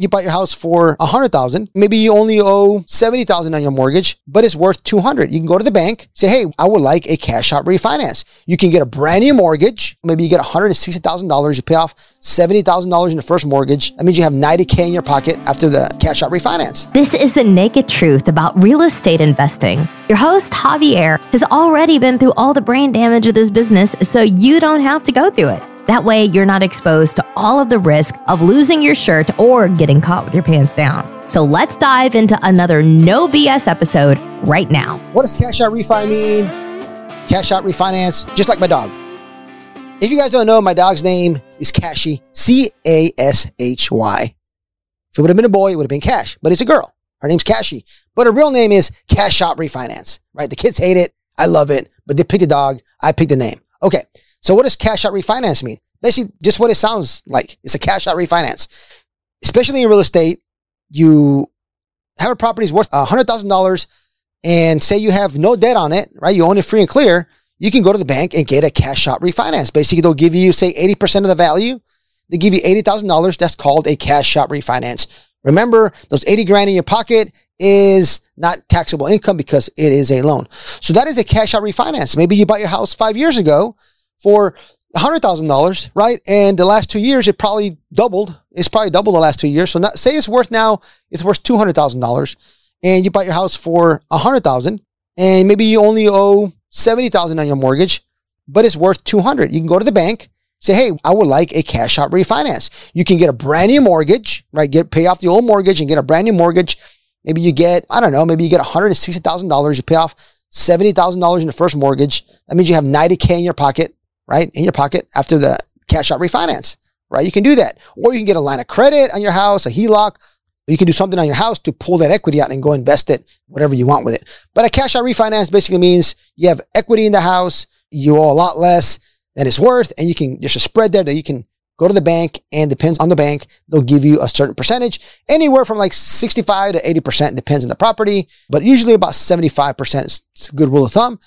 you bought your house for a hundred thousand. Maybe you only owe seventy thousand on your mortgage, but it's worth two hundred. You can go to the bank, say, "Hey, I would like a cash out refinance." You can get a brand new mortgage. Maybe you get one hundred and sixty thousand dollars. You pay off seventy thousand dollars in the first mortgage. That means you have ninety k in your pocket after the cash out refinance. This is the naked truth about real estate investing. Your host Javier has already been through all the brain damage of this business, so you don't have to go through it. That way, you're not exposed to all of the risk of losing your shirt or getting caught with your pants down. So let's dive into another no BS episode right now. What does cash out refi mean? Cash out refinance, just like my dog. If you guys don't know, my dog's name is Cashy, C A S H Y. If it would have been a boy, it would have been Cash, but it's a girl. Her name's Cashy, but her real name is Cash Out Refinance, right? The kids hate it. I love it, but they picked the dog. I picked the name. Okay. So what does cash out refinance mean? Basically, just what it sounds like. It's a cash out refinance. Especially in real estate, you have a property worth $100,000 and say you have no debt on it, right? You own it free and clear. You can go to the bank and get a cash out refinance. Basically, they'll give you, say, 80% of the value. They give you $80,000. That's called a cash out refinance. Remember, those 80 grand in your pocket is not taxable income because it is a loan. So that is a cash out refinance. Maybe you bought your house five years ago for $100,000, right? And the last two years, it probably doubled. It's probably doubled the last two years. So not, say it's worth now, it's worth $200,000 and you bought your house for 100,000 and maybe you only owe 70,000 on your mortgage, but it's worth 200. You can go to the bank, say, Hey, I would like a cash out refinance. You can get a brand new mortgage, right? Get, pay off the old mortgage and get a brand new mortgage. Maybe you get, I don't know, maybe you get $160,000. You pay off $70,000 in the first mortgage. That means you have 90K in your pocket right? In your pocket after the cash out refinance, right? You can do that. Or you can get a line of credit on your house, a HELOC. You can do something on your house to pull that equity out and go invest it, whatever you want with it. But a cash out refinance basically means you have equity in the house, you owe a lot less than it's worth, and you can, there's a spread there that you can go to the bank and depends on the bank. They'll give you a certain percentage, anywhere from like 65 to 80% depends on the property, but usually about 75% is a good rule of thumb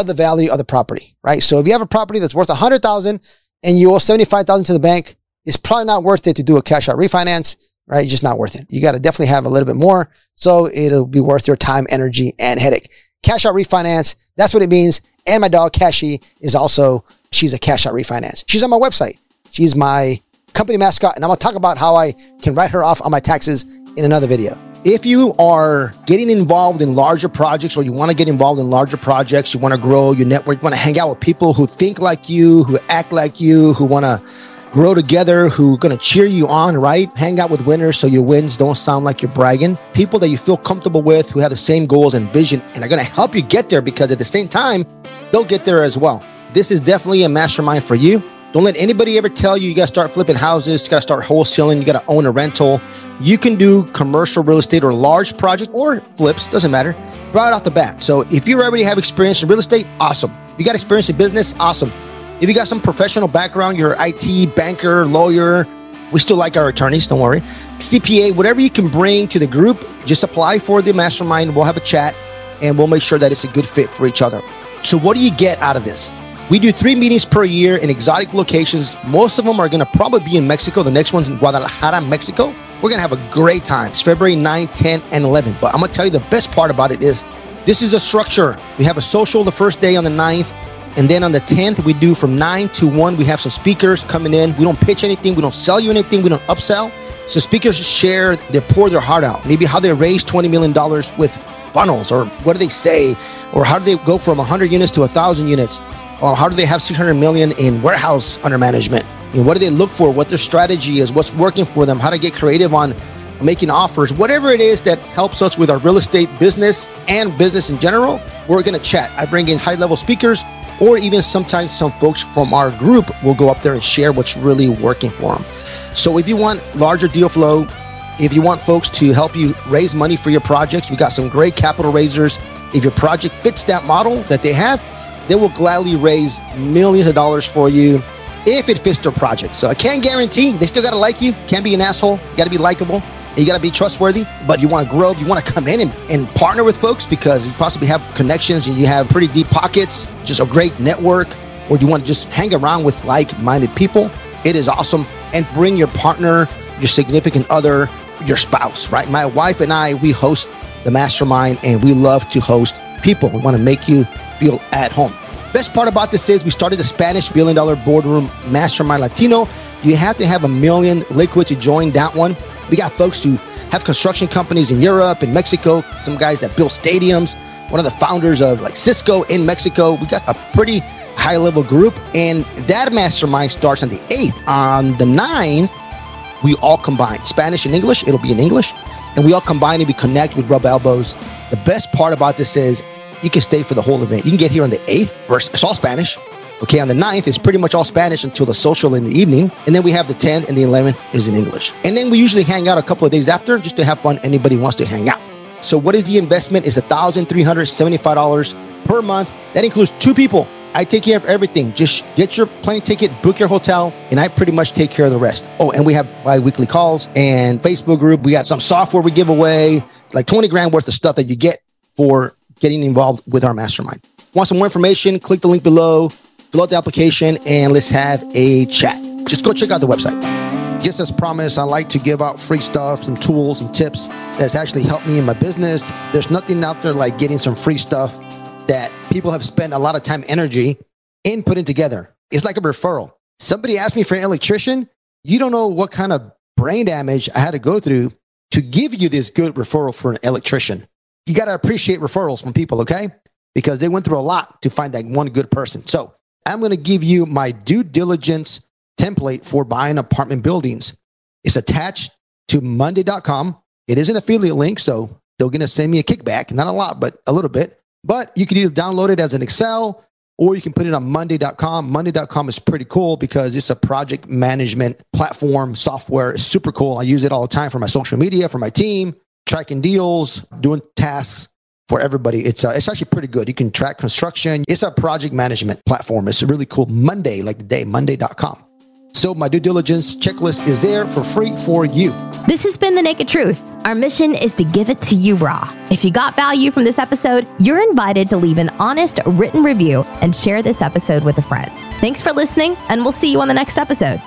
of the value of the property, right? So if you have a property that's worth a hundred thousand and you owe 75,000 to the bank, it's probably not worth it to do a cash out refinance, right? It's just not worth it. You got to definitely have a little bit more. So it'll be worth your time, energy, and headache. Cash out refinance. That's what it means. And my dog, Cashy, is also, she's a cash out refinance. She's on my website. She's my company mascot. And I'm going to talk about how I can write her off on my taxes in another video. If you are getting involved in larger projects or you want to get involved in larger projects, you want to grow your network, you want to hang out with people who think like you, who act like you, who want to grow together, who are going to cheer you on, right? Hang out with winners so your wins don't sound like you're bragging. People that you feel comfortable with, who have the same goals and vision and are going to help you get there because at the same time, they'll get there as well. This is definitely a mastermind for you. Don't let anybody ever tell you you got to start flipping houses, you got to start wholesaling, you got to own a rental. You can do commercial real estate or large project or flips, doesn't matter, right off the bat. So if you already have experience in real estate, awesome. If you got experience in business, awesome. If you got some professional background, you're IT, banker, lawyer, we still like our attorneys, don't worry. CPA, whatever you can bring to the group, just apply for the mastermind. We'll have a chat and we'll make sure that it's a good fit for each other. So, what do you get out of this? We do three meetings per year in exotic locations. Most of them are going to probably be in Mexico. The next one's in Guadalajara, Mexico. We're going to have a great time. It's February 9, 10, and 11. But I'm going to tell you the best part about it is this is a structure. We have a social the first day on the 9th. And then on the 10th, we do from 9 to 1. We have some speakers coming in. We don't pitch anything. We don't sell you anything. We don't upsell. So speakers share, they pour their heart out. Maybe how they raised $20 million with funnels or what do they say? Or how do they go from 100 units to 1,000 units? Or how do they have 600 million in warehouse under management? You know, what do they look for? What their strategy is? What's working for them? How to get creative on making offers? Whatever it is that helps us with our real estate business and business in general, we're going to chat. I bring in high level speakers, or even sometimes some folks from our group will go up there and share what's really working for them. So if you want larger deal flow, if you want folks to help you raise money for your projects, we got some great capital raisers. If your project fits that model that they have, they will gladly raise millions of dollars for you if it fits their project. So I can't guarantee they still got to like you. Can't be an asshole. Got to be likable. You got to be trustworthy, but you want to grow. You want to come in and, and partner with folks because you possibly have connections and you have pretty deep pockets, just a great network, or you want to just hang around with like minded people. It is awesome. And bring your partner, your significant other, your spouse, right? My wife and I, we host the mastermind and we love to host people. We want to make you feel at home. Best part about this is we started a Spanish billion dollar boardroom mastermind Latino. You have to have a million liquid to join that one. We got folks who have construction companies in Europe and Mexico, some guys that build stadiums, one of the founders of like Cisco in Mexico. We got a pretty high level group, and that mastermind starts on the 8th. On the 9th, we all combine Spanish and English. It'll be in English, and we all combine and we connect with rub elbows. The best part about this is you can stay for the whole event. You can get here on the 8th, verse, it's all Spanish. Okay, on the 9th, it's pretty much all Spanish until the social in the evening. And then we have the 10th and the 11th is in English. And then we usually hang out a couple of days after just to have fun. Anybody wants to hang out. So what is the investment? Is $1,375 per month. That includes two people. I take care of everything. Just get your plane ticket, book your hotel, and I pretty much take care of the rest. Oh, and we have bi-weekly calls and Facebook group. We got some software we give away, like 20 grand worth of stuff that you get for getting involved with our mastermind. Want some more information? Click the link below, fill out the application, and let's have a chat. Just go check out the website. Just as promised, I like to give out free stuff, some tools and tips that's actually helped me in my business. There's nothing out there like getting some free stuff that people have spent a lot of time, energy in putting together. It's like a referral. Somebody asked me for an electrician. You don't know what kind of brain damage I had to go through to give you this good referral for an electrician. You got to appreciate referrals from people, okay? Because they went through a lot to find that one good person. So I'm going to give you my due diligence template for buying apartment buildings. It's attached to Monday.com. It is an affiliate link, so they're going to send me a kickback, not a lot, but a little bit. But you can either download it as an Excel or you can put it on Monday.com. Monday.com is pretty cool because it's a project management platform software. It's super cool. I use it all the time for my social media, for my team, tracking deals, doing tasks for everybody. It's uh, it's actually pretty good. You can track construction. It's a project management platform. It's a really cool. Monday, like the day, Monday.com. So my due diligence checklist is there for free for you. This has been The Naked Truth. Our mission is to give it to you raw. If you got value from this episode, you're invited to leave an honest written review and share this episode with a friend. Thanks for listening, and we'll see you on the next episode.